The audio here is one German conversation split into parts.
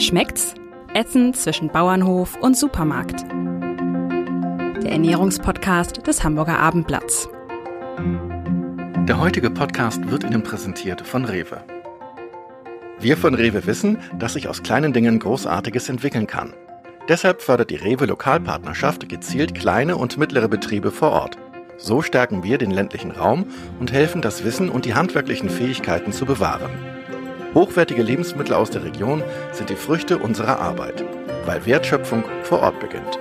Schmeckt's? Essen zwischen Bauernhof und Supermarkt. Der Ernährungspodcast des Hamburger Abendblatts. Der heutige Podcast wird Ihnen präsentiert von Rewe. Wir von Rewe wissen, dass sich aus kleinen Dingen Großartiges entwickeln kann. Deshalb fördert die Rewe Lokalpartnerschaft gezielt kleine und mittlere Betriebe vor Ort. So stärken wir den ländlichen Raum und helfen, das Wissen und die handwerklichen Fähigkeiten zu bewahren. Hochwertige Lebensmittel aus der Region sind die Früchte unserer Arbeit, weil Wertschöpfung vor Ort beginnt.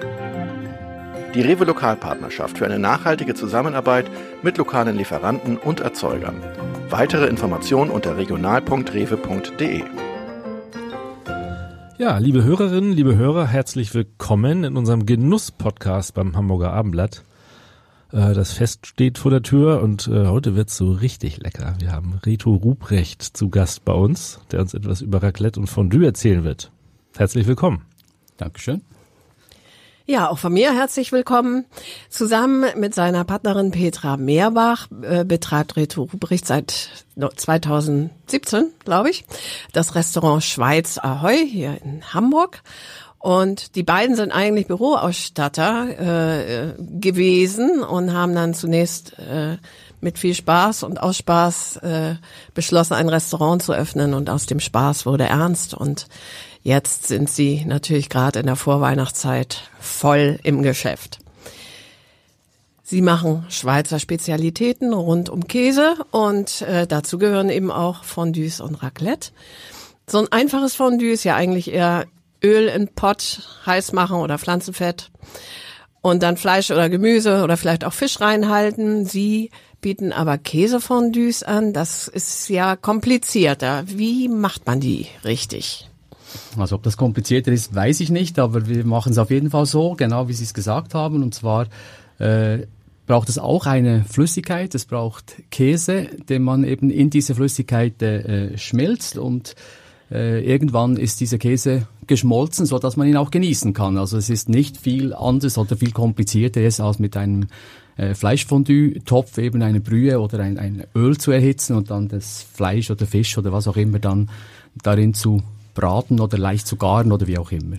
Die Rewe Lokalpartnerschaft für eine nachhaltige Zusammenarbeit mit lokalen Lieferanten und Erzeugern. Weitere Informationen unter regional.rewe.de. Ja, liebe Hörerinnen, liebe Hörer, herzlich willkommen in unserem Genuss-Podcast beim Hamburger Abendblatt. Äh, das Fest steht vor der Tür und äh, heute wird's so richtig lecker. Wir haben Reto Ruprecht zu Gast bei uns, der uns etwas über Raclette und Fondue erzählen wird. Herzlich willkommen. Dankeschön. Ja, auch von mir herzlich willkommen. Zusammen mit seiner Partnerin Petra Meerbach äh, betreibt Reto Ruprecht seit 2017, glaube ich, das Restaurant Schweiz Ahoy hier in Hamburg. Und die beiden sind eigentlich Büroausstatter äh, gewesen und haben dann zunächst äh, mit viel Spaß und aus Spaß äh, beschlossen, ein Restaurant zu öffnen. Und aus dem Spaß wurde ernst. Und jetzt sind sie natürlich gerade in der Vorweihnachtszeit voll im Geschäft. Sie machen Schweizer Spezialitäten rund um Käse und äh, dazu gehören eben auch Fondues und Raclette. So ein einfaches Fondue ist ja eigentlich eher Öl in Pott heiß machen oder Pflanzenfett und dann Fleisch oder Gemüse oder vielleicht auch Fisch reinhalten. Sie bieten aber Käsefondues an. Das ist ja komplizierter. Wie macht man die richtig? Also ob das komplizierter ist, weiß ich nicht, aber wir machen es auf jeden Fall so, genau wie Sie es gesagt haben. Und zwar äh, braucht es auch eine Flüssigkeit, es braucht Käse, den man eben in diese Flüssigkeit äh, schmilzt und äh, irgendwann ist dieser Käse geschmolzen, so dass man ihn auch genießen kann. Also es ist nicht viel anders oder viel komplizierter als mit einem äh, Fleischfondue-Topf eben eine Brühe oder ein, ein Öl zu erhitzen und dann das Fleisch oder Fisch oder was auch immer dann darin zu braten oder leicht zu garen oder wie auch immer.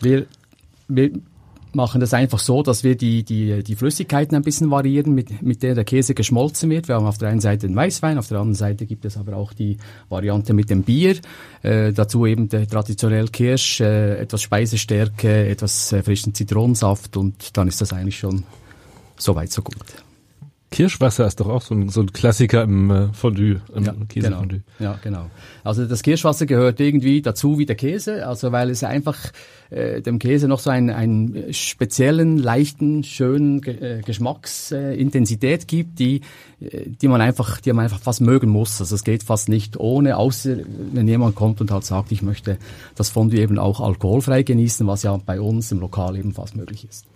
Wir, wir machen das einfach so, dass wir die, die, die Flüssigkeiten ein bisschen variieren, mit, mit der der Käse geschmolzen wird. Wir haben auf der einen Seite den Weißwein, auf der anderen Seite gibt es aber auch die Variante mit dem Bier. Äh, dazu eben der traditionell Kirsch, äh, etwas Speisestärke, etwas äh, frischen Zitronensaft und dann ist das eigentlich schon so weit, so gut. Kirschwasser ist doch auch so ein, so ein Klassiker im äh, Fondue, im ja, Käsefondue. Genau. Ja, genau. Also das Kirschwasser gehört irgendwie dazu wie der Käse, also weil es einfach äh, dem Käse noch so einen, einen speziellen, leichten, schönen Ge äh, Geschmacksintensität gibt, die, äh, die man einfach, die man einfach fast mögen muss. Also es geht fast nicht ohne, außer wenn jemand kommt und halt sagt, ich möchte das Fondue eben auch alkoholfrei genießen, was ja bei uns im Lokal eben fast möglich ist.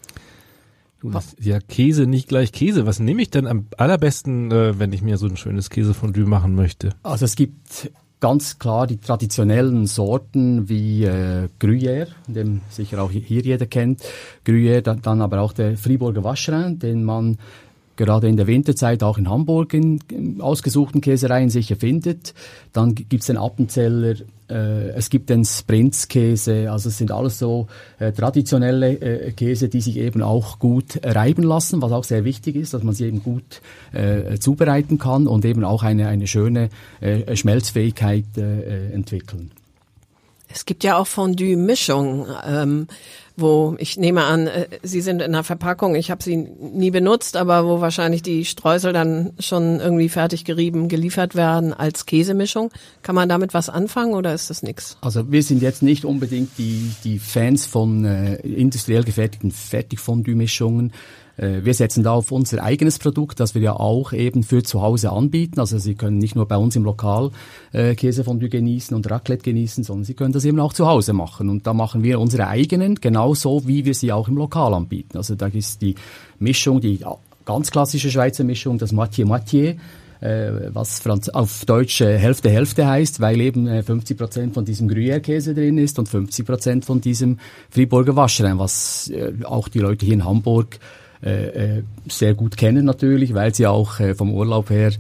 Du, das, ja, Käse nicht gleich Käse. Was nehme ich denn am allerbesten, äh, wenn ich mir so ein schönes Käsefondue machen möchte? Also es gibt ganz klar die traditionellen Sorten wie äh, Gruyère, den sicher auch hier jeder kennt. Gruyère, dann, dann aber auch der Friburger Vacherin, den man gerade in der Winterzeit auch in Hamburg in, ausgesuchten Käsereien sicher findet. Dann gibt's den Appenzeller, äh, es gibt den Sprintskäse, also es sind alles so äh, traditionelle äh, Käse, die sich eben auch gut reiben lassen, was auch sehr wichtig ist, dass man sie eben gut äh, zubereiten kann und eben auch eine, eine schöne äh, Schmelzfähigkeit äh, entwickeln. Es gibt ja auch Fondue-Mischungen. Ähm, wo ich nehme an, äh, sie sind in der Verpackung, ich habe sie nie benutzt, aber wo wahrscheinlich die Streusel dann schon irgendwie fertig gerieben geliefert werden als Käsemischung. Kann man damit was anfangen oder ist das nix? Also wir sind jetzt nicht unbedingt die, die Fans von äh, industriell gefertigten Fertigfondue-Mischungen. Äh, wir setzen da auf unser eigenes Produkt, das wir ja auch eben für zu Hause anbieten. Also Sie können nicht nur bei uns im Lokal äh, Käsefondue genießen und Raclette genießen, sondern Sie können das eben auch zu Hause machen. Und da machen wir unsere eigenen, genauso wie wir sie auch im Lokal anbieten. Also da ist die Mischung, die ganz klassische Schweizer Mischung, das Moitié-Moitié, äh, was Franz auf Deutsch äh, Hälfte Hälfte heißt, weil eben äh, 50 Prozent von diesem Gruyère-Käse drin ist und 50 Prozent von diesem Friburger Waschrein, was auch die Leute hier in Hamburg äh, äh, sehr gut kennen natürlich, weil sie auch äh, vom Urlaub her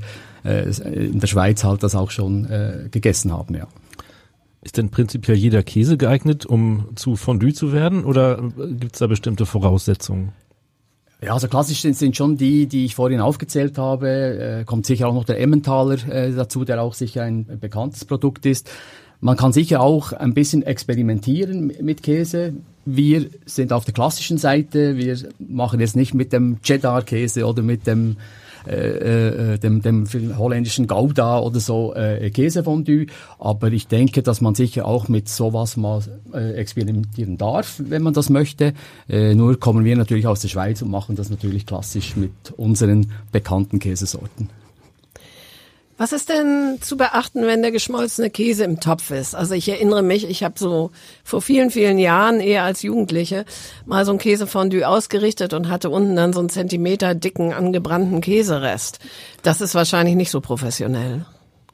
äh, in der Schweiz halt das auch schon äh, gegessen haben, ja. Ist denn prinzipiell jeder Käse geeignet, um zu Fondue zu werden oder gibt es da bestimmte Voraussetzungen? Ja, also klassisch sind, sind schon die, die ich vorhin aufgezählt habe. Äh, kommt sicher auch noch der Emmentaler äh, dazu, der auch sicher ein bekanntes Produkt ist. Man kann sicher auch ein bisschen experimentieren mit Käse. Wir sind auf der klassischen Seite. Wir machen jetzt nicht mit dem Cheddar-Käse oder mit dem äh, äh, dem, dem holländischen Gouda oder so äh, Käsefondue. Aber ich denke, dass man sicher auch mit sowas mal äh, experimentieren darf, wenn man das möchte. Äh, nur kommen wir natürlich aus der Schweiz und machen das natürlich klassisch mit unseren bekannten Käsesorten. Was ist denn zu beachten, wenn der geschmolzene Käse im Topf ist? Also ich erinnere mich, ich habe so vor vielen, vielen Jahren, eher als Jugendliche, mal so ein Käsefondue ausgerichtet und hatte unten dann so einen Zentimeter dicken, angebrannten Käserest. Das ist wahrscheinlich nicht so professionell.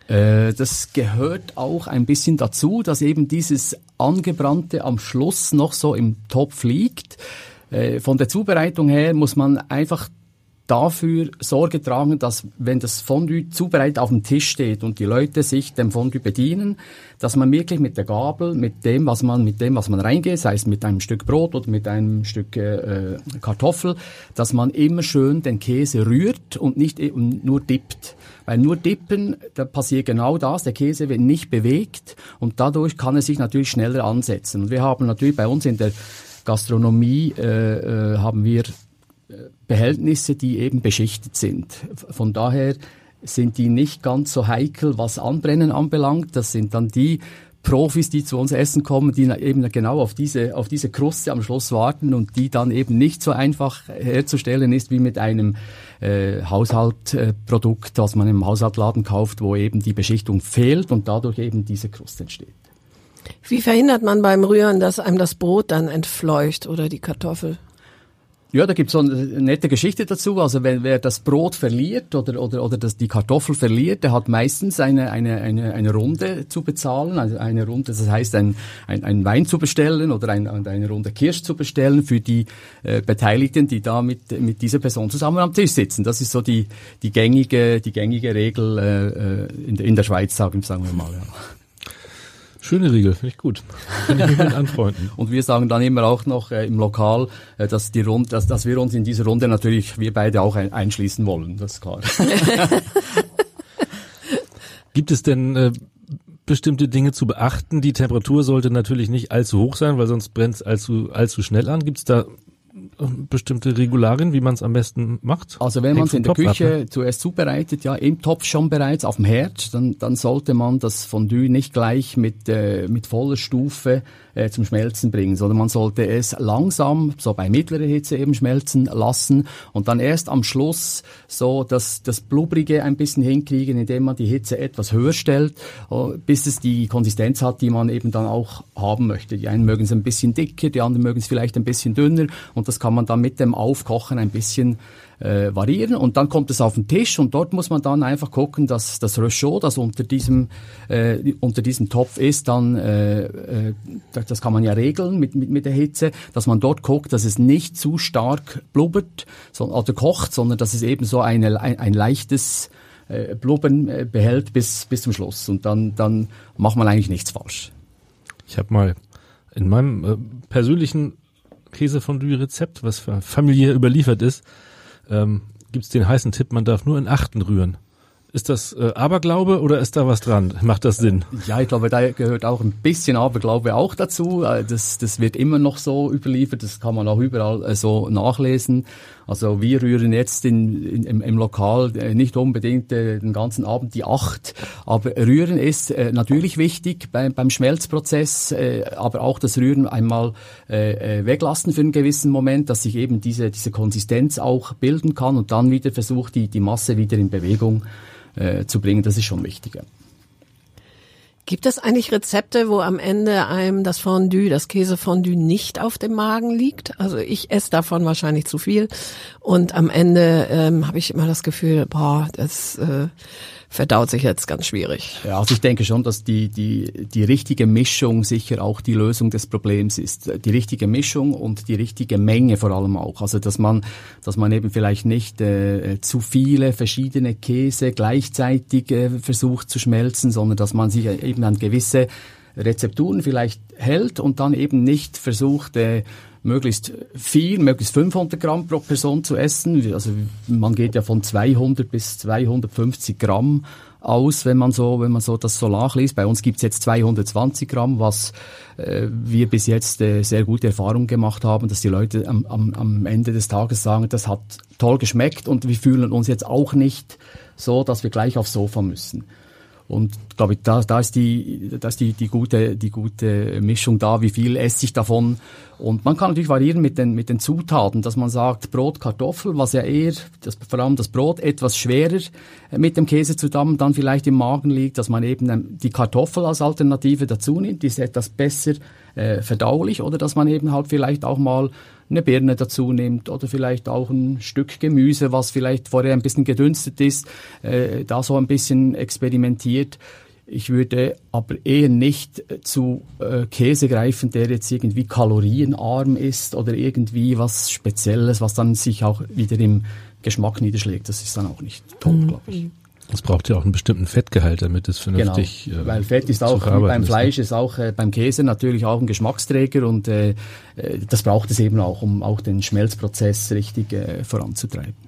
Äh, das gehört auch ein bisschen dazu, dass eben dieses Angebrannte am Schluss noch so im Topf liegt. Äh, von der Zubereitung her muss man einfach dafür Sorge tragen, dass wenn das Fondue zubereitet auf dem Tisch steht und die Leute sich dem Fondue bedienen, dass man wirklich mit der Gabel, mit dem, was man, mit dem, was man reingeht, sei es mit einem Stück Brot oder mit einem Stück äh, Kartoffel, dass man immer schön den Käse rührt und nicht eben nur dippt. Weil nur dippen, da passiert genau das, der Käse wird nicht bewegt und dadurch kann er sich natürlich schneller ansetzen. Und wir haben natürlich bei uns in der Gastronomie äh, äh, haben wir Behältnisse, die eben beschichtet sind. Von daher sind die nicht ganz so heikel, was Anbrennen anbelangt. Das sind dann die Profis, die zu uns essen kommen, die eben genau auf diese, auf diese Kruste am Schluss warten und die dann eben nicht so einfach herzustellen ist wie mit einem äh, Haushaltprodukt, das man im Haushaltladen kauft, wo eben die Beschichtung fehlt und dadurch eben diese Kruste entsteht. Wie verhindert man beim Rühren, dass einem das Brot dann entfleucht oder die Kartoffel? Ja, da gibt's so eine nette Geschichte dazu. Also wenn wer das Brot verliert oder oder oder das die Kartoffel verliert, der hat meistens eine eine eine, eine Runde zu bezahlen, also eine Runde, das heißt ein, ein, ein Wein zu bestellen oder ein, eine Runde Kirsch zu bestellen für die äh, Beteiligten, die da mit mit dieser Person zusammen am Tisch sitzen. Das ist so die die gängige die gängige Regel äh, äh in, der in der Schweiz, sagen wir mal. Ja. Schöne Regel, finde ich gut. Kann ich mich mit anfreunden. Und wir sagen dann immer auch noch äh, im Lokal, äh, dass, die Runde, dass, dass wir uns in dieser Runde natürlich, wir beide auch ein, einschließen wollen, das ist klar. Gibt es denn äh, bestimmte Dinge zu beachten? Die Temperatur sollte natürlich nicht allzu hoch sein, weil sonst brennt es allzu, allzu schnell an. Gibt es da bestimmte Regularien, wie man es am besten macht? Also wenn man es in der Küche ab, ne? zuerst zubereitet, ja im Topf schon bereits auf dem Herd, dann, dann sollte man das Fondue nicht gleich mit, äh, mit voller Stufe äh, zum Schmelzen bringen, sondern man sollte es langsam, so bei mittlerer Hitze eben schmelzen lassen und dann erst am Schluss so das, das Blubbrige ein bisschen hinkriegen, indem man die Hitze etwas höher stellt, äh, bis es die Konsistenz hat, die man eben dann auch haben möchte. Die einen mögen es ein bisschen dicker, die anderen mögen es vielleicht ein bisschen dünner und das kann man dann mit dem Aufkochen ein bisschen äh, variieren und dann kommt es auf den Tisch und dort muss man dann einfach gucken, dass das Rechaux, das unter diesem äh, unter diesem Topf ist, dann äh, äh, das kann man ja regeln mit, mit mit der Hitze, dass man dort guckt, dass es nicht zu stark blubbert so, oder kocht, sondern dass es eben so eine, ein, ein leichtes äh, Blubbern äh, behält bis bis zum Schluss und dann dann macht man eigentlich nichts falsch. Ich habe mal in meinem äh, persönlichen Käsefondue-Rezept, was familiär überliefert ist, ähm, gibt es den heißen Tipp, man darf nur in Achten rühren. Ist das äh, Aberglaube oder ist da was dran? Macht das Sinn? Ja, ich glaube, da gehört auch ein bisschen Aberglaube auch dazu. Äh, das, das wird immer noch so überliefert, das kann man auch überall äh, so nachlesen. Also wir rühren jetzt in, in, im, im Lokal äh, nicht unbedingt den ganzen Abend die acht, aber Rühren ist natürlich wichtig beim, beim Schmelzprozess, aber auch das Rühren einmal weglassen für einen gewissen Moment, dass sich eben diese, diese Konsistenz auch bilden kann und dann wieder versucht, die, die Masse wieder in Bewegung äh, zu bringen. Das ist schon wichtiger. Gibt es eigentlich Rezepte, wo am Ende einem das Fondue, das Käsefondue nicht auf dem Magen liegt? Also ich esse davon wahrscheinlich zu viel und am Ende ähm, habe ich immer das Gefühl, boah, das äh, verdaut sich jetzt ganz schwierig. Ja, also ich denke schon, dass die, die, die richtige Mischung sicher auch die Lösung des Problems ist. Die richtige Mischung und die richtige Menge vor allem auch. Also dass man, dass man eben vielleicht nicht äh, zu viele verschiedene Käse gleichzeitig äh, versucht zu schmelzen, sondern dass man sich eben an gewisse Rezepturen vielleicht hält und dann eben nicht versucht, äh, möglichst viel, möglichst 500 Gramm pro Person zu essen. Also man geht ja von 200 bis 250 Gramm aus, wenn man so, wenn man so das so nachliest. Bei uns gibt's jetzt 220 Gramm, was äh, wir bis jetzt äh, sehr gute Erfahrungen gemacht haben, dass die Leute am, am, am Ende des Tages sagen, das hat toll geschmeckt und wir fühlen uns jetzt auch nicht so, dass wir gleich aufs Sofa müssen. Und glaube ich, da, da ist die, da ist die, die gute, die gute Mischung da, wie viel esse ich davon. Und man kann natürlich variieren mit den, mit den Zutaten, dass man sagt, Brot, Kartoffel, was ja eher, das, vor allem das Brot etwas schwerer mit dem Käse zusammen dann vielleicht im Magen liegt, dass man eben die Kartoffel als Alternative dazu nimmt, die ist etwas besser äh, verdaulich oder dass man eben halt vielleicht auch mal eine Birne dazu nimmt oder vielleicht auch ein Stück Gemüse, was vielleicht vorher ein bisschen gedünstet ist, äh, da so ein bisschen experimentiert. Ich würde aber eher nicht zu äh, Käse greifen, der jetzt irgendwie kalorienarm ist oder irgendwie was Spezielles, was dann sich auch wieder im Geschmack niederschlägt. Das ist dann auch nicht toll, mhm. glaube ich. Es braucht ja auch einen bestimmten Fettgehalt, damit es vernünftig. Genau, äh, weil Fett ist auch beim Fleisch ist auch äh, beim Käse natürlich auch ein Geschmacksträger und äh, äh, das braucht es eben auch, um auch den Schmelzprozess richtig äh, voranzutreiben.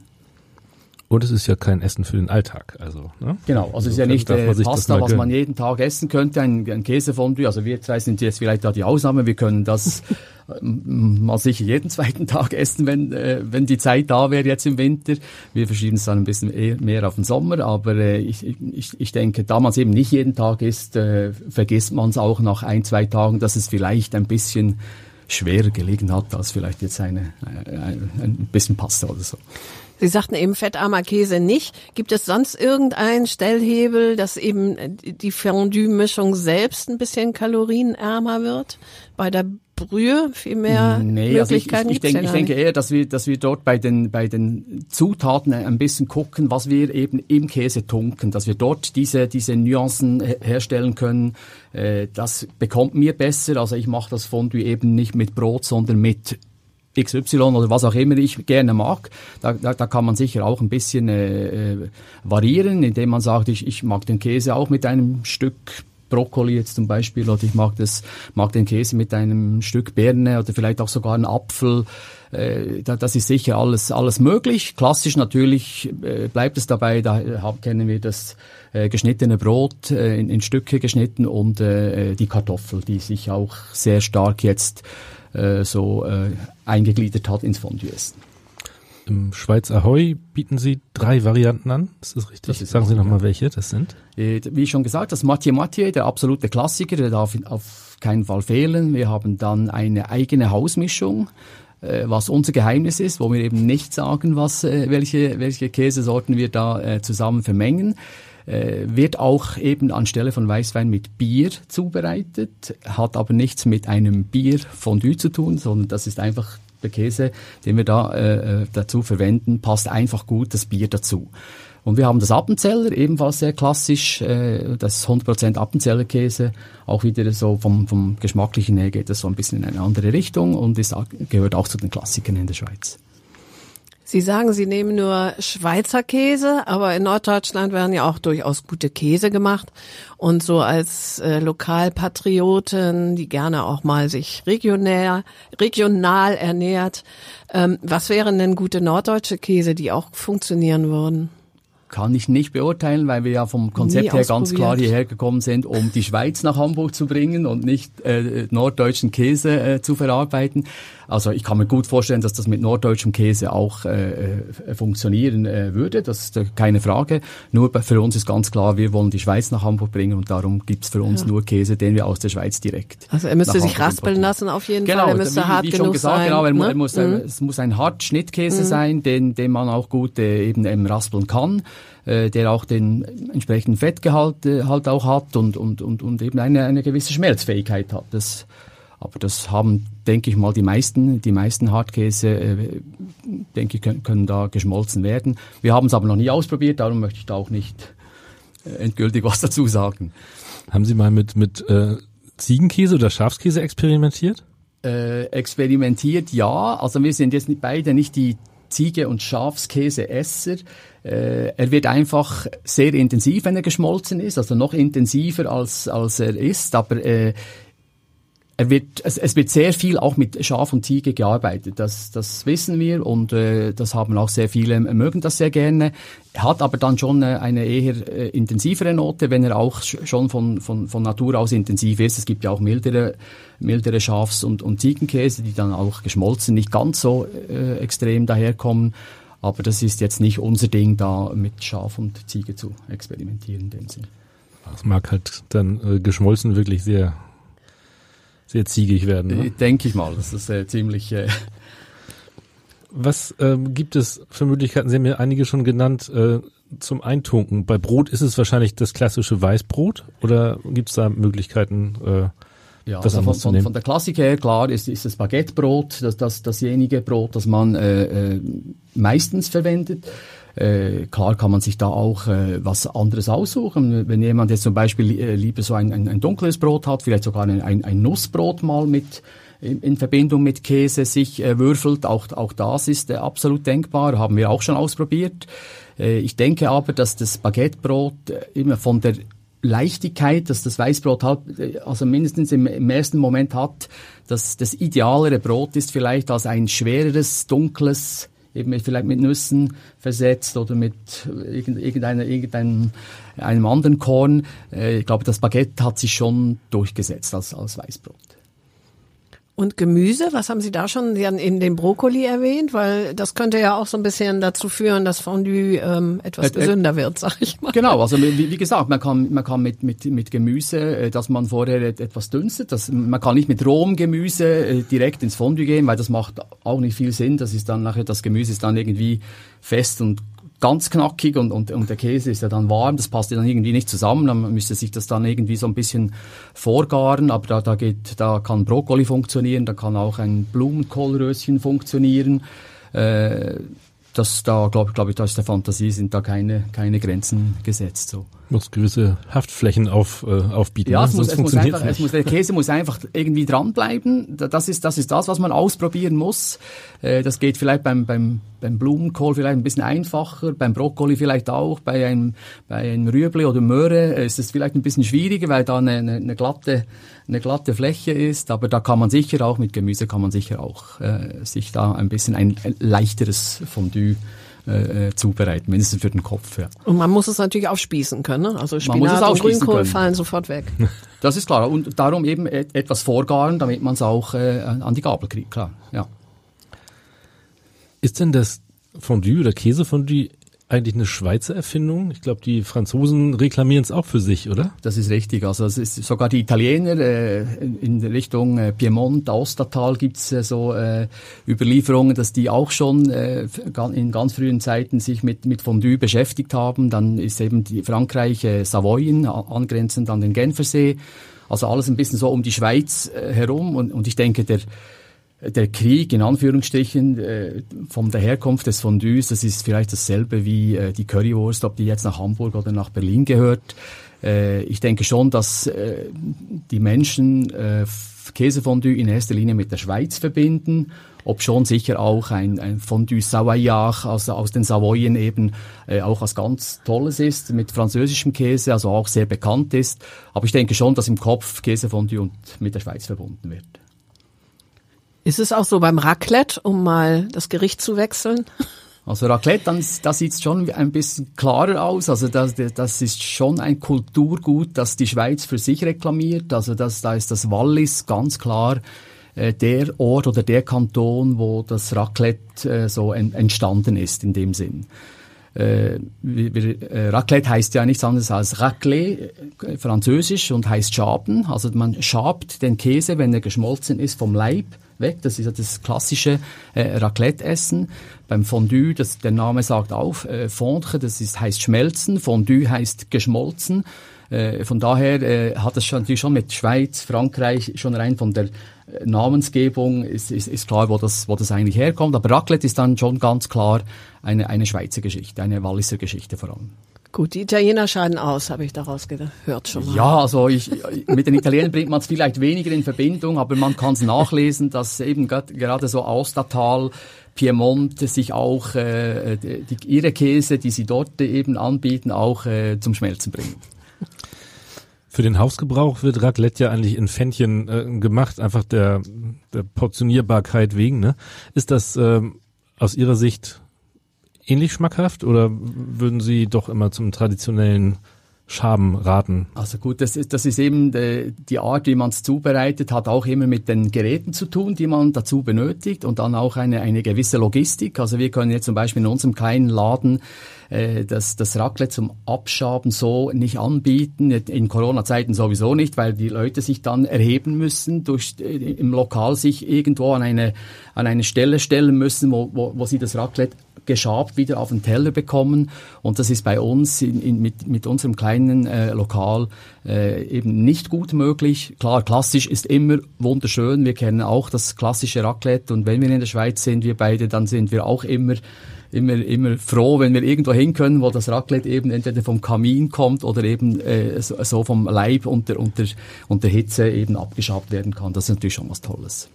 Und es ist ja kein Essen für den Alltag, also. Ne? Genau, also es ist ja nicht äh, Pasta, was man jeden Tag essen könnte, ein, ein Käsefondue. Also wir zwei sind jetzt vielleicht da die Ausnahme. Wir können das mal sicher jeden zweiten Tag essen, wenn, äh, wenn die Zeit da wäre jetzt im Winter. Wir verschieben es dann ein bisschen mehr auf den Sommer, aber äh, ich, ich, ich denke, da man es eben nicht jeden Tag isst, äh, vergisst man es auch nach ein, zwei Tagen, dass es vielleicht ein bisschen schwerer gelegen hat, als vielleicht jetzt eine, äh, ein, ein bisschen Pasta oder so. Sie sagten eben fettarmer Käse nicht. Gibt es sonst irgendeinen Stellhebel, dass eben die Fondue-Mischung selbst ein bisschen kalorienärmer wird? Bei der Brühe viel mehr nee, Möglichkeiten? Also ich, ich, ich, denke, ich denke eher, dass wir, dass wir dort bei den, bei den Zutaten ein bisschen gucken, was wir eben im Käse tunken, dass wir dort diese, diese Nuancen herstellen können. Äh, das bekommt mir besser. Also ich mache das Fondue eben nicht mit Brot, sondern mit XY oder was auch immer ich gerne mag. Da, da, da kann man sicher auch ein bisschen äh, äh, variieren, indem man sagt, ich, ich mag den Käse auch mit einem Stück Brokkoli jetzt zum Beispiel oder ich mag das mag den Käse mit einem Stück Birne oder vielleicht auch sogar einen Apfel. Äh, das ist sicher alles alles möglich. Klassisch natürlich äh, bleibt es dabei. Da äh, kennen wir das äh, geschnittene Brot äh, in, in Stücke geschnitten und die Kartoffel, die sich auch sehr stark jetzt äh, so äh, eingegliedert hat ins Fondue-Essen. Im Schweiz Ahoi bieten Sie drei Varianten an. Ist das richtig? Das ist Sagen Sie nochmal, welche das sind. Äh, wie schon gesagt, das Mathieu Mathieu, der absolute Klassiker, der darf auf keinen Fall fehlen. Wir haben dann eine eigene Hausmischung äh, was unser Geheimnis ist, wo wir eben nicht sagen, was, welche, welche Käsesorten wir da äh, zusammen vermengen. Äh, wird auch eben anstelle von Weißwein mit Bier zubereitet, hat aber nichts mit einem Bierfondue zu tun, sondern das ist einfach der Käse, den wir da äh, äh dazu verwenden, passt einfach gut das Bier dazu. Und wir haben das Appenzeller, ebenfalls sehr klassisch, äh, das ist 100% Appenzeller Käse, auch wieder so vom, vom Geschmacklichen her geht das so ein bisschen in eine andere Richtung und ist, gehört auch zu den Klassikern in der Schweiz. Sie sagen, Sie nehmen nur Schweizer Käse, aber in Norddeutschland werden ja auch durchaus gute Käse gemacht. Und so als äh, Lokalpatrioten, die gerne auch mal sich regional, regional ernährt, ähm, was wären denn gute norddeutsche Käse, die auch funktionieren würden? kann ich nicht beurteilen, weil wir ja vom Konzept her ganz klar hierher gekommen sind, um die Schweiz nach Hamburg zu bringen und nicht äh, norddeutschen Käse äh, zu verarbeiten. Also ich kann mir gut vorstellen, dass das mit norddeutschem Käse auch äh, äh funktionieren äh, würde, das ist äh, keine Frage. Nur für uns ist ganz klar, wir wollen die Schweiz nach Hamburg bringen und darum gibt's für uns ja. nur Käse, den wir aus der Schweiz direkt. Also er müsste sich raspeln lassen auf jeden genau, Fall, er müsste wie, hart wie genug gesagt, sein. Genau, er, ne? er muss, mhm. es muss ein hart Schnittkäse mhm. sein, den, den man auch gut äh, eben, eben raspeln kann äh, der auch den entsprechenden Fettgehalt äh, halt auch hat und, und, und, und eben eine, eine gewisse Schmelzfähigkeit hat. Das, aber das haben, denke ich mal, die meisten, die meisten Hartkäse, äh, denke ich, können, können da geschmolzen werden. Wir haben es aber noch nie ausprobiert, darum möchte ich da auch nicht äh, endgültig was dazu sagen. Haben Sie mal mit, mit äh, Ziegenkäse oder Schafskäse experimentiert? Äh, experimentiert, ja. Also wir sind jetzt beide nicht die Ziege- und Schafskäseesser. Äh, er wird einfach sehr intensiv, wenn er geschmolzen ist, also noch intensiver als, als er ist, aber äh, er wird, es, es wird sehr viel auch mit Schaf und Ziege gearbeitet. Das, das wissen wir und äh, das haben auch sehr viele mögen das sehr gerne. Hat aber dann schon äh, eine eher äh, intensivere Note, wenn er auch schon von, von, von Natur aus intensiv ist. Es gibt ja auch mildere, mildere Schafs- und, und Ziegenkäse, die dann auch geschmolzen nicht ganz so äh, extrem daherkommen. Aber das ist jetzt nicht unser Ding, da mit Schaf und Ziege zu experimentieren in dem Sinn. Das mag halt dann äh, geschmolzen wirklich sehr sehr ziegig werden. Ne? Äh, denke ich mal, das ist äh, ziemlich. Äh Was ähm, gibt es für Möglichkeiten? Sie haben ja einige schon genannt äh, zum Eintunken. Bei Brot ist es wahrscheinlich das klassische Weißbrot oder gibt es da Möglichkeiten? Äh, ja, das also von, von, von, der Klassik her, klar, ist, ist das Baguettebrot, das, das, dasjenige Brot, das man äh, äh, meistens verwendet. Äh, klar kann man sich da auch äh, was anderes aussuchen. Wenn jemand jetzt zum Beispiel äh, lieber so ein, ein, ein dunkles Brot hat, vielleicht sogar ein, ein, ein Nussbrot mal mit in, in Verbindung mit Käse sich äh, würfelt, auch, auch das ist äh, absolut denkbar, haben wir auch schon ausprobiert. Äh, ich denke aber, dass das Baguettebrot äh, immer von der Leichtigkeit, dass das Weißbrot hat, äh, also mindestens im, im ersten Moment hat, dass das idealere Brot ist vielleicht als ein schwereres, dunkles, eben vielleicht mit Nüssen versetzt oder mit irgendeiner, irgendeinem einem anderen Korn. Äh, ich glaube, das Baguette hat sich schon durchgesetzt als, als Weißbrot. Und Gemüse, was haben Sie da schon? Sie haben eben den Brokkoli erwähnt, weil das könnte ja auch so ein bisschen dazu führen, dass Fondue ähm, etwas äh, gesünder wird, sag ich mal. Genau, also wie, wie, gesagt, man kann, man kann mit, mit, mit Gemüse, äh, dass man vorher etwas dünstet, das, man kann nicht mit rohem Gemüse äh, direkt ins Fondue gehen, weil das macht auch nicht viel Sinn. Das ist dann nachher, das Gemüse ist dann irgendwie fest und ganz knackig und, und, und der Käse ist ja dann warm, das passt ja dann irgendwie nicht zusammen, dann müsste sich das dann irgendwie so ein bisschen vorgaren, aber da, da geht, da kann Brokkoli funktionieren, da kann auch ein Blumenkohlröschen funktionieren. Äh, das da glaube glaub ich, da ist der Fantasie sind da keine keine Grenzen gesetzt so. Muss gewisse Haftflächen auf, äh, aufbieten. Ja, ne? es muss, es muss einfach, es muss, der Käse muss einfach irgendwie dranbleiben. Das ist das ist das, was man ausprobieren muss. Äh, das geht vielleicht beim beim beim Blumenkohl vielleicht ein bisschen einfacher, beim Brokkoli vielleicht auch, bei einem bei einem Rüebli oder Möhre ist es vielleicht ein bisschen schwieriger, weil da eine, eine, eine glatte eine glatte Fläche ist, aber da kann man sicher auch mit Gemüse kann man sicher auch äh, sich da ein bisschen ein, ein leichteres Fondue äh, äh, zubereiten, mindestens für den Kopf. Ja. Und man muss es natürlich aufspießen können. Ne? Also Spinat und Grünkohl können. fallen sofort weg. Das ist klar. Und darum eben etwas vorgaren, damit man es auch äh, an die Gabel kriegt. Klar, ja. Ist denn das Fondue oder Käsefondue eigentlich eine Schweizer Erfindung? Ich glaube, die Franzosen reklamieren es auch für sich, oder? Das ist richtig. Also es ist sogar die Italiener äh, in Richtung äh, Piemont, Austertal gibt's äh, so äh, Überlieferungen, dass die auch schon äh, in ganz frühen Zeiten sich mit, mit Fondue beschäftigt haben. Dann ist eben die Frankreich äh, Savoyen, angrenzend an den Genfersee. Also alles ein bisschen so um die Schweiz äh, herum. Und, und ich denke, der der Krieg in Anführungsstrichen äh, von der Herkunft des Fondues, das ist vielleicht dasselbe wie äh, die Currywurst, ob die jetzt nach Hamburg oder nach Berlin gehört. Äh, ich denke schon, dass äh, die Menschen äh, Käsefondue in erster Linie mit der Schweiz verbinden, ob schon sicher auch ein, ein Fondue Savoyard also aus den Savoyen eben äh, auch was ganz Tolles ist, mit französischem Käse, also auch sehr bekannt ist. Aber ich denke schon, dass im Kopf Käsefondue und mit der Schweiz verbunden wird. Ist es auch so beim Raclette, um mal das Gericht zu wechseln? Also Raclette, dann, da sieht schon ein bisschen klarer aus. Also das, das ist schon ein Kulturgut, das die Schweiz für sich reklamiert. Also das, da ist das Wallis ganz klar äh, der Ort oder der Kanton, wo das Raclette äh, so en, entstanden ist in dem Sinn. Äh, äh, Raclette heißt ja nichts anderes als Raclette, äh, französisch und heißt Schaben. Also man schabt den Käse, wenn er geschmolzen ist, vom Leib weg. Das ist ja das klassische äh, Raclette-Essen. Beim Fondue, das, der Name sagt auf, äh, Fondre, das ist, heißt schmelzen, Fondue heißt geschmolzen. Äh, von daher äh, hat es schon, natürlich schon mit Schweiz, Frankreich schon rein von der äh, Namensgebung ist, ist, ist klar, wo das, wo das eigentlich herkommt. Aber Raclette ist dann schon ganz klar eine, eine Schweizer Geschichte, eine Walliser Geschichte vor allem. Gut, die Italiener scheiden aus, habe ich daraus gehört schon mal. Ja, also ich, mit den Italienern bringt man es vielleicht weniger in Verbindung, aber man kann es nachlesen, dass eben gerade so Austatal, Piemont sich auch äh, die, ihre Käse, die sie dort eben anbieten, auch äh, zum Schmelzen bringen. Für den Hausgebrauch wird Raclette ja eigentlich in Pfännchen äh, gemacht, einfach der, der Portionierbarkeit wegen. Ne? Ist das ähm, aus Ihrer Sicht ähnlich schmackhaft oder würden Sie doch immer zum traditionellen Schaben raten? Also gut, das ist, das ist eben die, die Art, wie man es zubereitet, hat auch immer mit den Geräten zu tun, die man dazu benötigt und dann auch eine, eine gewisse Logistik. Also wir können jetzt zum Beispiel in unserem kleinen Laden äh, das, das Raclette zum Abschaben so nicht anbieten, in Corona-Zeiten sowieso nicht, weil die Leute sich dann erheben müssen, durch, äh, im Lokal sich irgendwo an eine, an eine Stelle stellen müssen, wo, wo, wo sie das Raclette geschabt wieder auf den Teller bekommen. Und das ist bei uns in, in, mit, mit unserem kleinen äh, Lokal äh, eben nicht gut möglich. Klar, klassisch ist immer wunderschön. Wir kennen auch das klassische Raclette. Und wenn wir in der Schweiz sind, wir beide, dann sind wir auch immer immer, immer froh, wenn wir irgendwo hin können, wo das Raclette eben entweder vom Kamin kommt oder eben äh, so, vom Leib unter, unter, unter Hitze eben abgeschabt werden kann. Das ist natürlich schon was Tolles.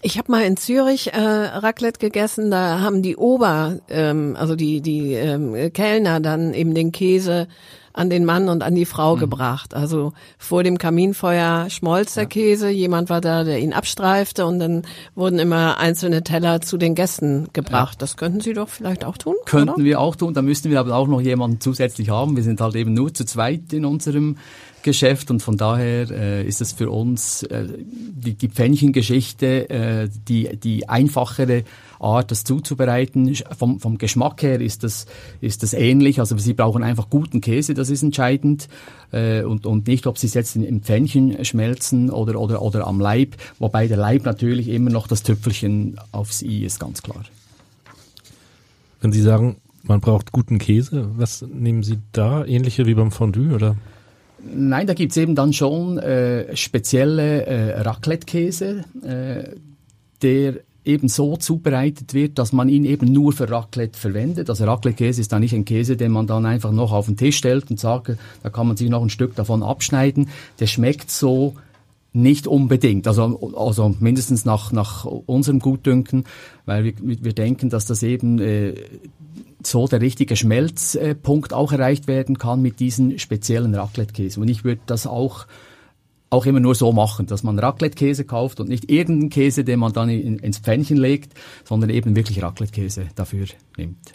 Ich habe mal in Zürich äh, Raclette gegessen, da haben die Ober, ähm, also die, die ähm, Kellner dann eben den Käse an den Mann und an die Frau mhm. gebracht. Also vor dem Kaminfeuer schmolz der ja. Käse, jemand war da, der ihn abstreifte und dann wurden immer einzelne Teller zu den Gästen gebracht. Ja. Das könnten Sie doch vielleicht auch tun. Könnten oder? wir auch tun, da müssten wir aber auch noch jemanden zusätzlich haben. Wir sind halt eben nur zu zweit in unserem Geschäft und von daher äh, ist es für uns äh, die, die Pfännchengeschichte äh, die, die einfachere Art, das zuzubereiten. Vom, vom Geschmack her ist das, ist das ähnlich. Also Sie brauchen einfach guten Käse, das ist entscheidend. Äh, und, und nicht, ob Sie es jetzt im Pfännchen schmelzen oder, oder, oder am Leib. Wobei der Leib natürlich immer noch das Tüpfelchen aufs I ist, ganz klar. Wenn Sie sagen, man braucht guten Käse, was nehmen Sie da? Ähnliche wie beim Fondue oder? Nein, da gibt's eben dann schon äh, spezielle äh, Raclette-Käse, äh, der eben so zubereitet wird, dass man ihn eben nur für Raclette verwendet. Also Raclette-Käse ist da nicht ein Käse, den man dann einfach noch auf den Tisch stellt und sagt, da kann man sich noch ein Stück davon abschneiden. Der schmeckt so nicht unbedingt, also, also mindestens nach, nach unserem Gutdünken, weil wir, wir denken, dass das eben äh, so der richtige Schmelzpunkt auch erreicht werden kann mit diesen speziellen Raclette-Käse. Und ich würde das auch auch immer nur so machen, dass man Raclette-Käse kauft und nicht irgendeinen Käse, den man dann in, ins Pfännchen legt, sondern eben wirklich Raclette-Käse dafür nimmt.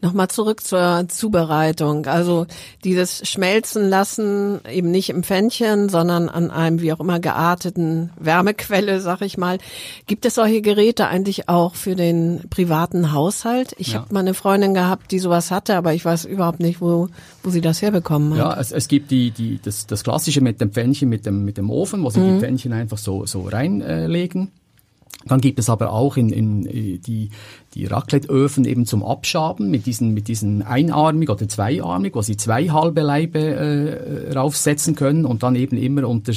Nochmal zurück zur Zubereitung. Also dieses Schmelzen lassen, eben nicht im Pfännchen, sondern an einem wie auch immer gearteten Wärmequelle, sag ich mal. Gibt es solche Geräte eigentlich auch für den privaten Haushalt? Ich ja. habe mal eine Freundin gehabt, die sowas hatte, aber ich weiß überhaupt nicht, wo, wo sie das herbekommen hat. Ja, es, es gibt die, die, das, das Klassische mit dem Pfännchen, mit dem, mit dem Ofen, wo sie mhm. die Pfännchen einfach so, so reinlegen. Äh, dann gibt es aber auch in, in äh, die, die Raclette-Öfen eben zum Abschaben mit diesen, mit diesen einarmig oder zweiarmig, wo sie zwei halbe Leibe äh, raufsetzen können und dann eben immer unter,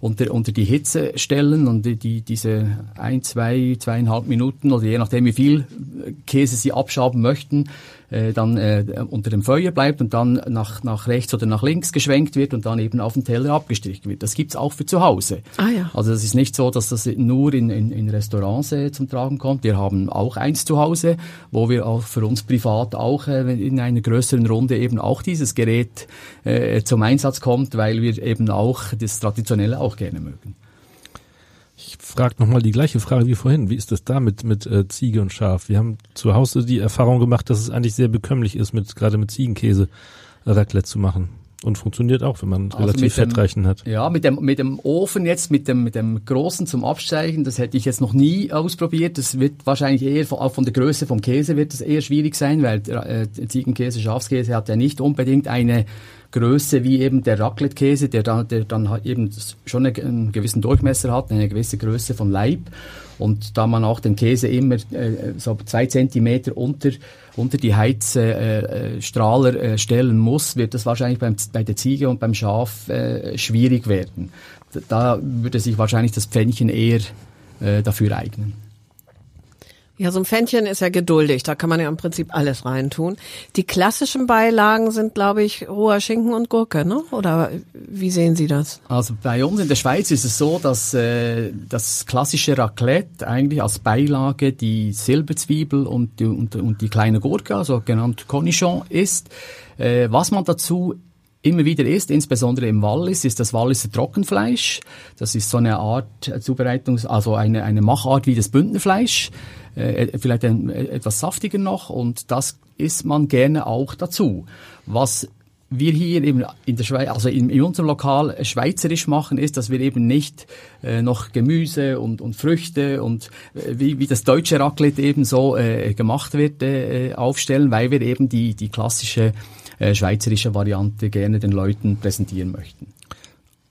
unter, unter die Hitze stellen und die, die, diese ein, zwei, zweieinhalb Minuten oder je nachdem wie viel Käse sie abschaben möchten, äh, dann äh, unter dem Feuer bleibt und dann nach, nach rechts oder nach links geschwenkt wird und dann eben auf den Teller abgestrichen wird. Das gibt's auch für zu Hause. Ah, ja. Also das ist nicht so, dass das nur in, in, in Restaurants äh, zum Tragen kommt. Wir haben auch eins zu Hause, wo wir auch für uns privat auch äh, in einer größeren Runde eben auch dieses Gerät äh, zum Einsatz kommt, weil wir eben auch das Traditionelle auch gerne mögen. Ich frage nochmal die gleiche Frage wie vorhin. Wie ist das da mit, mit äh, Ziege und Schaf? Wir haben zu Hause die Erfahrung gemacht, dass es eigentlich sehr bekömmlich ist, mit gerade mit Ziegenkäse Raclette zu machen. Und funktioniert auch, wenn man also relativ fettreichen hat. Ja, mit dem, mit dem Ofen jetzt, mit dem, mit dem großen zum Absteigen, das hätte ich jetzt noch nie ausprobiert. Das wird wahrscheinlich eher, von, auch von der Größe vom Käse wird das eher schwierig sein, weil äh, Ziegenkäse, Schafskäse hat ja nicht unbedingt eine Größe wie eben der Raclette-Käse, der dann, der dann eben schon einen gewissen Durchmesser hat, eine gewisse Größe vom Leib. Und da man auch den Käse immer äh, so zwei Zentimeter unter, unter die Heizstrahler äh, äh, stellen muss, wird das wahrscheinlich beim, bei der Ziege und beim Schaf äh, schwierig werden. Da würde sich wahrscheinlich das Pfännchen eher äh, dafür eignen. Ja, so ein Pfännchen ist ja geduldig, da kann man ja im Prinzip alles reintun. Die klassischen Beilagen sind, glaube ich, roher Schinken und Gurke, ne? Oder wie sehen Sie das? Also bei uns in der Schweiz ist es so, dass äh, das klassische Raclette eigentlich als Beilage die Silberzwiebel und die, und, und die kleine Gurke, also genannt Cornichon, ist. Äh, was man dazu immer wieder isst, insbesondere im Wallis, ist das Walliser Trockenfleisch. Das ist so eine Art Zubereitungs-, also eine, eine Machart wie das Bündnerfleisch äh, vielleicht ein, äh, etwas saftiger noch und das isst man gerne auch dazu. Was wir hier eben in der Schweiz, also in, in, unserem Lokal schweizerisch machen, ist, dass wir eben nicht äh, noch Gemüse und, und Früchte und äh, wie, wie das deutsche Raclette eben so äh, gemacht wird, äh, aufstellen, weil wir eben die, die klassische äh, schweizerische Variante gerne den Leuten präsentieren möchten.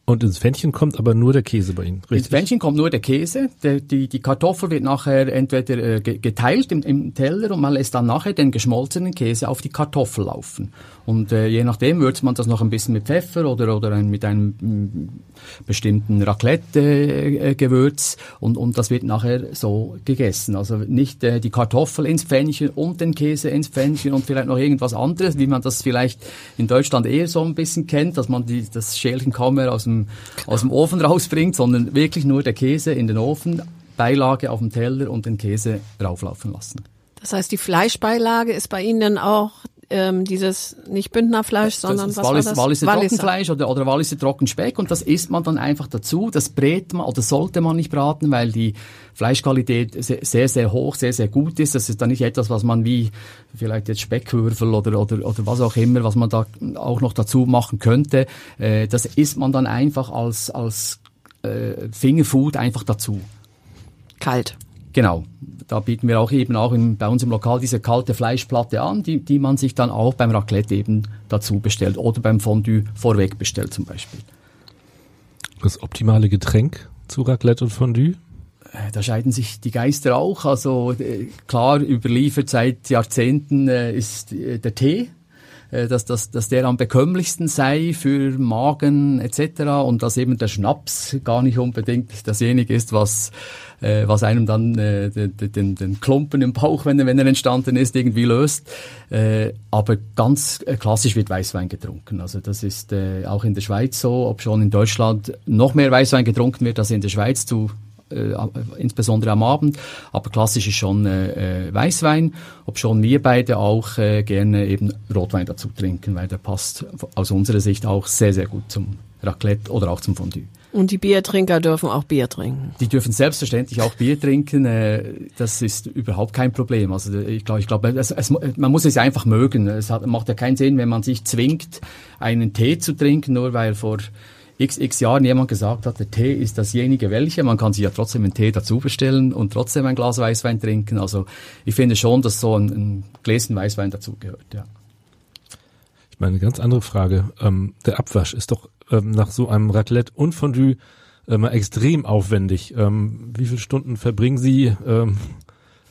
Und ins Pfännchen kommt aber nur der Käse bei Ihnen, richtig? Ins Pfännchen kommt nur der Käse. Der, die, die Kartoffel wird nachher entweder äh, geteilt im, im Teller und man lässt dann nachher den geschmolzenen Käse auf die Kartoffel laufen. Und äh, je nachdem würzt man das noch ein bisschen mit Pfeffer oder, oder ein, mit einem mm, bestimmten Raclette-Gewürz äh, und, und das wird nachher so gegessen. Also nicht äh, die Kartoffel ins Pfännchen und den Käse ins Pfännchen und vielleicht noch irgendwas anderes, wie man das vielleicht in Deutschland eher so ein bisschen kennt, dass man die, das Schälchen kaum mehr aus dem, aus dem Ofen rausbringt, sondern wirklich nur der Käse in den Ofen, Beilage auf dem Teller und den Käse rauflaufen lassen. Das heißt, die Fleischbeilage ist bei Ihnen dann auch ähm, dieses nicht Bündnerfleisch, sondern das was Wallis, war das? Walliser, Walliser Trockenfleisch oder, oder Walliser Trockenspeck und das isst man dann einfach dazu. Das brät man oder sollte man nicht braten, weil die Fleischqualität sehr, sehr hoch, sehr, sehr gut ist. Das ist dann nicht etwas, was man wie vielleicht jetzt Speckwürfel oder, oder, oder was auch immer, was man da auch noch dazu machen könnte. Äh, das isst man dann einfach als, als äh, Fingerfood einfach dazu. Kalt. Genau. Da bieten wir auch eben auch in, bei uns im Lokal diese kalte Fleischplatte an, die, die man sich dann auch beim Raclette eben dazu bestellt oder beim Fondue vorweg bestellt zum Beispiel. Das optimale Getränk zu Raclette und Fondue? Äh, da scheiden sich die Geister auch. Also äh, klar überliefert seit Jahrzehnten äh, ist der Tee äh, dass, dass, dass der am bekömmlichsten sei für Magen etc. und dass eben der Schnaps gar nicht unbedingt dasjenige ist, was, äh, was einem dann äh, den, den, den Klumpen im Bauch, wenn, wenn er entstanden ist, irgendwie löst. Äh, aber ganz äh, klassisch wird Weißwein getrunken. Also das ist äh, auch in der Schweiz so, ob schon in Deutschland noch mehr Weißwein getrunken wird als in der Schweiz zu äh, insbesondere am Abend. Aber klassisch ist schon äh, äh, Weißwein, ob schon wir beide auch äh, gerne eben Rotwein dazu trinken, weil der passt aus unserer Sicht auch sehr, sehr gut zum Raclette oder auch zum Fondue. Und die Biertrinker dürfen auch Bier trinken. Die dürfen selbstverständlich auch Bier trinken. Äh, das ist überhaupt kein Problem. Also ich glaube, ich glaube, es, es, man muss es einfach mögen. Es hat, macht ja keinen Sinn, wenn man sich zwingt, einen Tee zu trinken, nur weil vor x, x Jahren jemand gesagt hat, der Tee ist dasjenige welche. Man kann sich ja trotzdem einen Tee dazu bestellen und trotzdem ein Glas Weißwein trinken. Also ich finde schon, dass so ein, ein Gläschen Weißwein dazugehört, ja. Ich meine, eine ganz andere Frage. Ähm, der Abwasch ist doch ähm, nach so einem Raclette und Fondue äh, extrem aufwendig. Ähm, wie viele Stunden verbringen Sie ähm,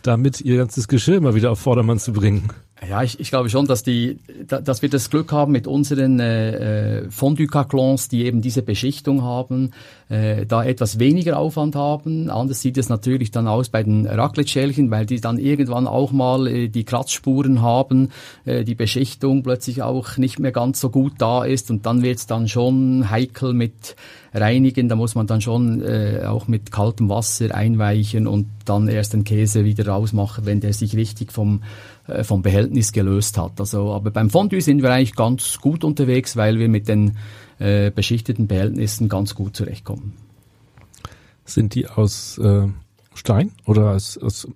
damit, Ihr ganzes Geschirr mal wieder auf Vordermann zu bringen? Ja, ich, ich glaube schon, dass die, dass wir das Glück haben mit unseren äh, äh Fondue-Caclons, die eben diese Beschichtung haben, äh, da etwas weniger Aufwand haben. Anders sieht es natürlich dann aus bei den Raclette-Schälchen, weil die dann irgendwann auch mal äh, die Kratzspuren haben, äh, die Beschichtung plötzlich auch nicht mehr ganz so gut da ist und dann wird es dann schon heikel mit reinigen. Da muss man dann schon äh, auch mit kaltem Wasser einweichen und dann erst den Käse wieder rausmachen, wenn der sich richtig vom, äh, vom Behältnis gelöst hat. Also, aber beim Fondue sind wir eigentlich ganz gut unterwegs, weil wir mit den äh, beschichteten Behältnissen ganz gut zurechtkommen. Sind die aus äh, Stein oder aus, aus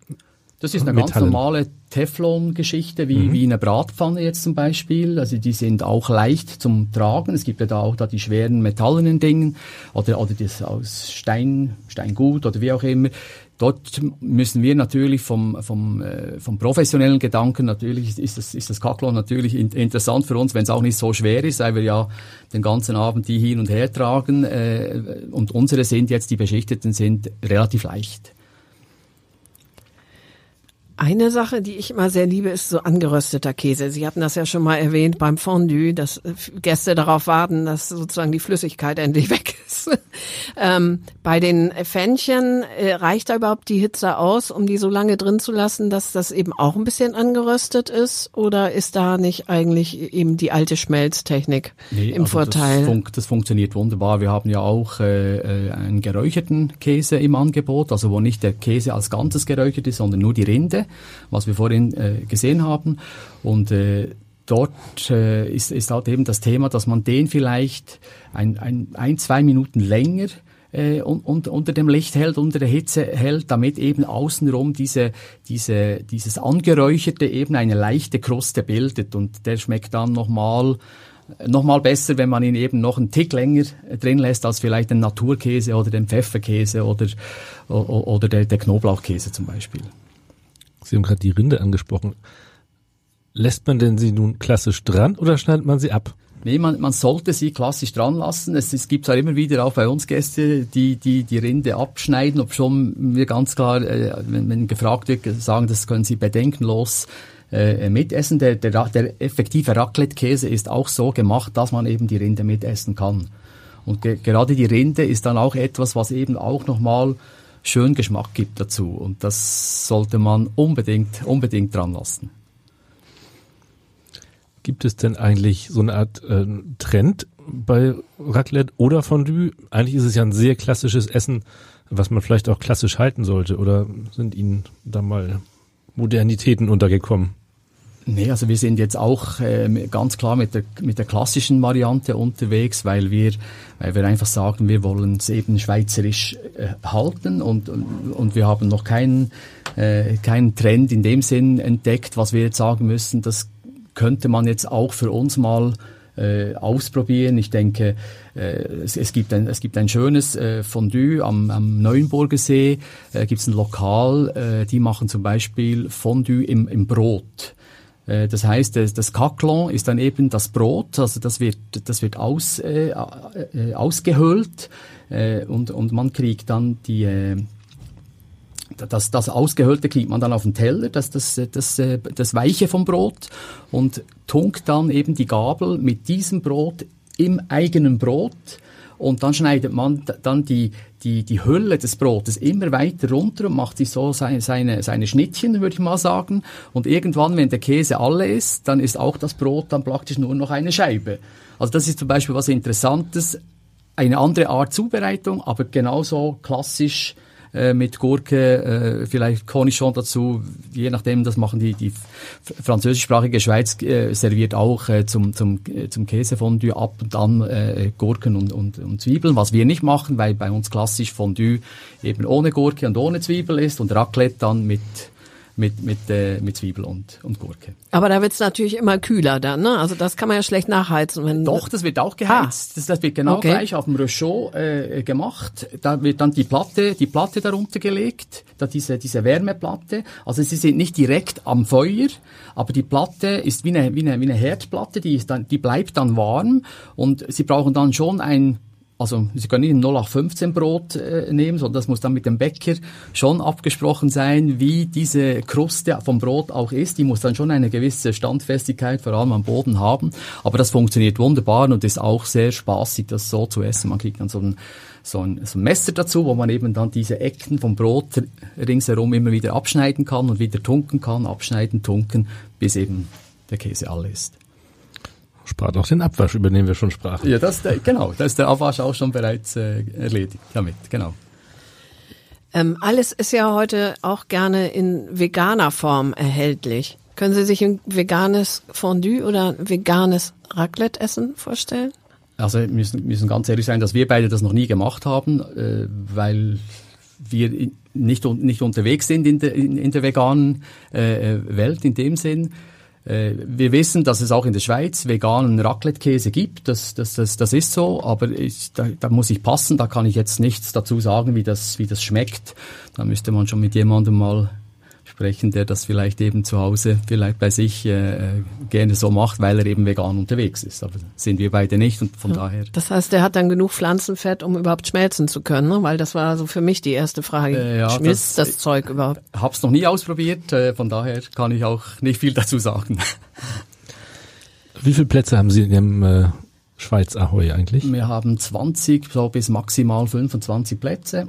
das ist eine Metallen. ganz normale Teflon-Geschichte, wie, mhm. wie eine Bratpfanne jetzt zum Beispiel. Also die sind auch leicht zum Tragen. Es gibt ja da auch da die schweren metallenen Dingen oder, oder das aus Stein, Steingut oder wie auch immer. Dort müssen wir natürlich vom, vom, äh, vom professionellen Gedanken, natürlich ist das, ist das Kaklon natürlich in, interessant für uns, wenn es auch nicht so schwer ist, weil wir ja den ganzen Abend die hin und her tragen. Äh, und unsere sind jetzt, die beschichteten, sind relativ leicht. Eine Sache, die ich immer sehr liebe, ist so angerösteter Käse. Sie hatten das ja schon mal erwähnt beim Fondue, dass äh, Gäste darauf warten, dass sozusagen die Flüssigkeit endlich weg ist. ähm, bei den Fännchen äh, reicht da überhaupt die Hitze aus, um die so lange drin zu lassen, dass das eben auch ein bisschen angeröstet ist? Oder ist da nicht eigentlich eben die alte Schmelztechnik nee, im also Vorteil? Das, fun das, funktioniert wunderbar. Wir haben ja auch äh, äh, einen geräucherten Käse im Angebot, also wo nicht der Käse als Ganzes geräuchert ist, sondern nur die Rinde was wir vorhin äh, gesehen haben. Und äh, dort äh, ist, ist halt eben das Thema, dass man den vielleicht ein, ein, ein zwei Minuten länger äh, und, und, unter dem Licht hält, unter der Hitze hält, damit eben außenrum diese, diese, dieses angeräucherte eben eine leichte Kruste bildet und der schmeckt dann nochmal noch mal besser, wenn man ihn eben noch einen Tick länger drin lässt als vielleicht den Naturkäse oder den Pfefferkäse oder, oder der, der Knoblauchkäse zum Beispiel. Sie haben gerade die Rinde angesprochen. Lässt man denn sie nun klassisch dran oder schneidet man sie ab? Nee, man, man sollte sie klassisch dran lassen. Es, es gibt zwar immer wieder auch bei uns Gäste, die die, die Rinde abschneiden, ob schon wir ganz klar, äh, wenn, wenn gefragt wird, sagen, das können sie bedenkenlos äh, mitessen. Der, der, der effektive Raclette-Käse ist auch so gemacht, dass man eben die Rinde mitessen kann. Und ge gerade die Rinde ist dann auch etwas, was eben auch nochmal schön Geschmack gibt dazu. Und das sollte man unbedingt, unbedingt dran lassen. Gibt es denn eigentlich so eine Art äh, Trend bei Raclette oder Fondue? Eigentlich ist es ja ein sehr klassisches Essen, was man vielleicht auch klassisch halten sollte. Oder sind Ihnen da mal Modernitäten untergekommen? Nee, also wir sind jetzt auch äh, ganz klar mit der, mit der klassischen Variante unterwegs, weil wir, weil wir einfach sagen, wir wollen es eben schweizerisch äh, halten und, und wir haben noch keinen, äh, keinen Trend in dem Sinn entdeckt, was wir jetzt sagen müssen, das könnte man jetzt auch für uns mal äh, ausprobieren. Ich denke, äh, es, es, gibt ein, es gibt ein schönes äh, Fondue am, am Neuenburger See, äh, gibt es ein Lokal, äh, die machen zum Beispiel Fondue im, im Brot. Äh, das heißt, das Caclon ist dann eben das Brot, also das wird, das wird aus, äh, äh, ausgehöhlt äh, und, und man kriegt dann die, äh, das, das Ausgehöhlte kriegt man dann auf den Teller, das, das, das, äh, das Weiche vom Brot und tunkt dann eben die Gabel mit diesem Brot im eigenen Brot und dann schneidet man dann die, die, die Hülle des Brotes immer weiter runter und macht sich so seine, seine, seine Schnittchen, würde ich mal sagen. Und irgendwann, wenn der Käse alle ist, dann ist auch das Brot dann praktisch nur noch eine Scheibe. Also das ist zum Beispiel was Interessantes, eine andere Art Zubereitung, aber genauso klassisch äh, mit Gurke, äh, vielleicht Cornichon dazu, je nachdem, das machen die, die französischsprachige Schweiz äh, serviert auch äh, zum, zum, äh, zum Käsefondue ab und an äh, Gurken und, und, und Zwiebeln, was wir nicht machen, weil bei uns klassisch Fondue eben ohne Gurke und ohne Zwiebel ist und Raclette dann mit mit, mit, äh, mit Zwiebel und, und Gurke. Aber da wird's natürlich immer kühler dann, ne? Also das kann man ja schlecht nachheizen. Wenn Doch, das wird auch geheizt. Ah. Das, das wird genau okay. gleich auf dem Rechaux äh, gemacht. Da wird dann die Platte, die Platte darunter gelegt, da diese, diese Wärmeplatte. Also sie sind nicht direkt am Feuer, aber die Platte ist wie eine, wie eine, wie eine Herdplatte, die, ist dann, die bleibt dann warm und sie brauchen dann schon ein also Sie können nicht ein 0815 Brot äh, nehmen, sondern das muss dann mit dem Bäcker schon abgesprochen sein, wie diese Kruste vom Brot auch ist. Die muss dann schon eine gewisse Standfestigkeit, vor allem am Boden haben. Aber das funktioniert wunderbar und ist auch sehr spaßig, das so zu essen. Man kriegt dann so ein, so ein, so ein Messer dazu, wo man eben dann diese Ecken vom Brot ringsherum immer wieder abschneiden kann und wieder tunken kann, abschneiden, tunken, bis eben der Käse alle ist spart auch den Abwasch, über den wir schon sprachen. Ja, das, genau, da ist der Abwasch auch schon bereits äh, erledigt damit, genau. Ähm, alles ist ja heute auch gerne in veganer Form erhältlich. Können Sie sich ein veganes Fondue oder ein veganes Raclette-Essen vorstellen? Also wir müssen, müssen ganz ehrlich sein, dass wir beide das noch nie gemacht haben, äh, weil wir nicht, nicht unterwegs sind in der, in, in der veganen äh, Welt in dem Sinn. Äh, wir wissen, dass es auch in der Schweiz veganen Raclette-Käse gibt. Das, das, das, das ist so, aber ich, da, da muss ich passen. Da kann ich jetzt nichts dazu sagen, wie das, wie das schmeckt. Da müsste man schon mit jemandem mal sprechen, der das vielleicht eben zu Hause vielleicht bei sich äh, gerne so macht, weil er eben vegan unterwegs ist. Aber sind wir beide nicht und von ja. daher. Das heißt, er hat dann genug Pflanzenfett, um überhaupt schmelzen zu können, ne? weil das war so für mich die erste Frage. Äh, ja, Schmilzt das, das Zeug überhaupt? Hab's noch nie ausprobiert, äh, von daher kann ich auch nicht viel dazu sagen. Wie viele Plätze haben Sie in dem äh, Schweiz Ahoi eigentlich? Wir haben 20, so bis maximal 25 Plätze.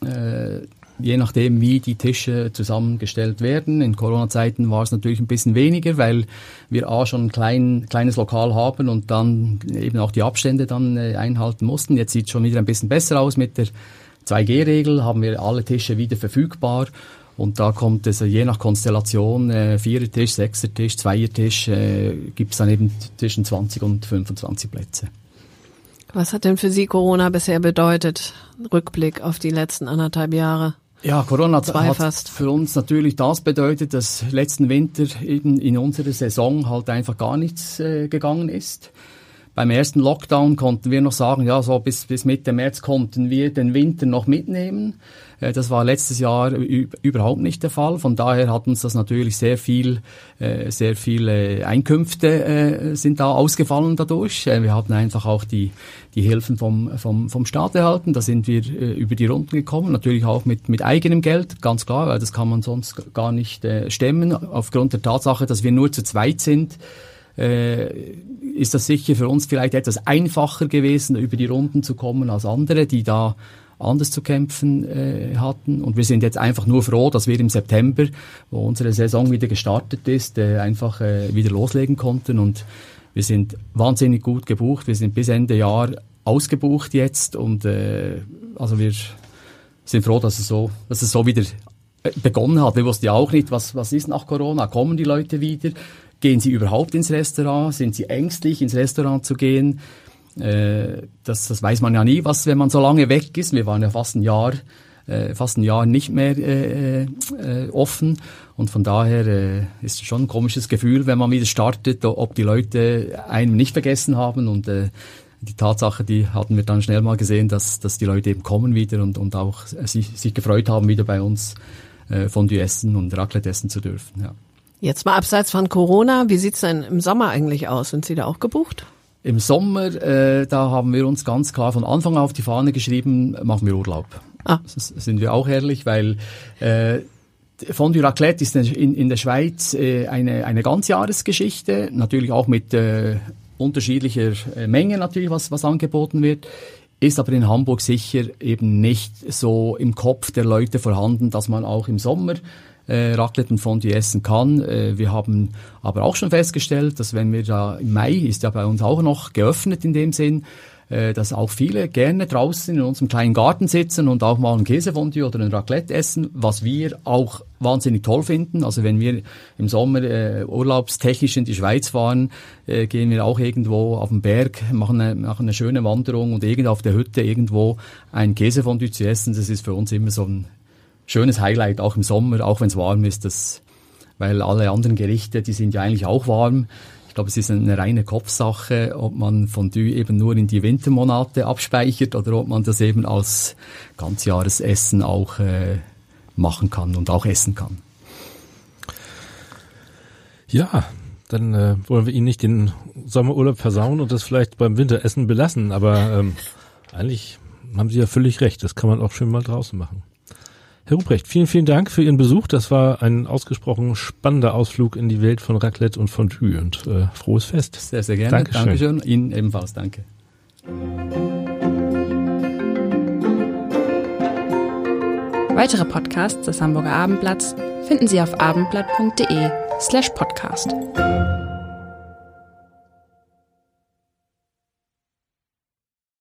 Äh, je nachdem, wie die Tische zusammengestellt werden. In Corona-Zeiten war es natürlich ein bisschen weniger, weil wir A schon ein klein, kleines Lokal haben und dann eben auch die Abstände dann äh, einhalten mussten. Jetzt sieht es schon wieder ein bisschen besser aus mit der 2G-Regel, haben wir alle Tische wieder verfügbar. Und da kommt es je nach Konstellation, äh, Vierertisch, Sechsertisch, Zweiertisch, äh, gibt es dann eben zwischen 20 und 25 Plätze. Was hat denn für Sie Corona bisher bedeutet? Rückblick auf die letzten anderthalb Jahre. Ja, Corona hat, hat für uns natürlich das bedeutet, dass letzten Winter eben in unserer Saison halt einfach gar nichts äh, gegangen ist. Beim ersten Lockdown konnten wir noch sagen, ja, so bis, bis Mitte März konnten wir den Winter noch mitnehmen. Äh, das war letztes Jahr überhaupt nicht der Fall. Von daher hat uns das natürlich sehr viel, äh, sehr viele Einkünfte äh, sind da ausgefallen dadurch. Wir hatten einfach auch die, die Hilfen vom, vom, vom Staat erhalten. Da sind wir über die Runden gekommen. Natürlich auch mit, mit eigenem Geld, ganz klar, weil das kann man sonst gar nicht stemmen. Aufgrund der Tatsache, dass wir nur zu zweit sind, äh, ist das sicher für uns vielleicht etwas einfacher gewesen, über die Runden zu kommen als andere, die da anders zu kämpfen äh, hatten. Und wir sind jetzt einfach nur froh, dass wir im September, wo unsere Saison wieder gestartet ist, äh, einfach äh, wieder loslegen konnten. Und wir sind wahnsinnig gut gebucht. Wir sind bis Ende Jahr ausgebucht jetzt. Und äh, also wir sind froh, dass es so, dass es so wieder äh, begonnen hat. Wir wussten ja auch nicht, was, was ist nach Corona. Kommen die Leute wieder? Gehen sie überhaupt ins Restaurant? Sind sie ängstlich, ins Restaurant zu gehen? Äh, das, das weiß man ja nie, was, wenn man so lange weg ist. Wir waren ja fast ein Jahr, äh, fast ein Jahr nicht mehr äh, äh, offen. Und von daher äh, ist es schon ein komisches Gefühl, wenn man wieder startet, ob die Leute einen nicht vergessen haben. Und äh, die Tatsache, die hatten wir dann schnell mal gesehen, dass, dass die Leute eben kommen wieder und, und auch sich, sich gefreut haben, wieder bei uns äh, Fondue essen und Raclette essen zu dürfen. Ja. Jetzt mal abseits von Corona, wie sieht's denn im Sommer eigentlich aus? Sind Sie da auch gebucht? Im Sommer, äh, da haben wir uns ganz klar von Anfang an auf die Fahne geschrieben, machen wir Urlaub. Ah. Das sind wir auch herrlich, weil äh, Fondue Raclette ist in, in der Schweiz äh, eine, eine Ganzjahresgeschichte, natürlich auch mit äh, unterschiedlicher äh, Menge natürlich, was, was angeboten wird ist aber in Hamburg sicher eben nicht so im Kopf der Leute vorhanden, dass man auch im Sommer äh, Raclette und Fondue essen kann. Äh, wir haben aber auch schon festgestellt, dass wenn wir da im Mai ist ja bei uns auch noch geöffnet in dem Sinn, äh, dass auch viele gerne draußen in unserem kleinen Garten sitzen und auch mal ein Käsefondue oder ein Raclette essen, was wir auch wahnsinnig toll finden. Also wenn wir im Sommer äh, urlaubstechnisch in die Schweiz fahren, äh, gehen wir auch irgendwo auf den Berg, machen eine, machen eine schöne Wanderung und irgendwo auf der Hütte irgendwo ein Käsefondue zu essen. Das ist für uns immer so ein schönes Highlight, auch im Sommer, auch wenn es warm ist, das, weil alle anderen Gerichte, die sind ja eigentlich auch warm. Ich glaube, es ist eine reine Kopfsache, ob man Fondue eben nur in die Wintermonate abspeichert oder ob man das eben als Ganzjahresessen auch äh, machen kann und auch essen kann. Ja, dann äh, wollen wir Ihnen nicht den Sommerurlaub versauen und das vielleicht beim Winteressen belassen, aber ähm, eigentlich haben Sie ja völlig recht, das kann man auch schön mal draußen machen. Herr Ruprecht, vielen, vielen Dank für Ihren Besuch. Das war ein ausgesprochen spannender Ausflug in die Welt von Raclette und Fondue und äh, frohes Fest. Sehr, sehr gerne. Dankeschön. Dankeschön. Ihnen ebenfalls. Danke. Weitere Podcasts des Hamburger Abendblatts finden Sie auf abendblatt.de slash podcast.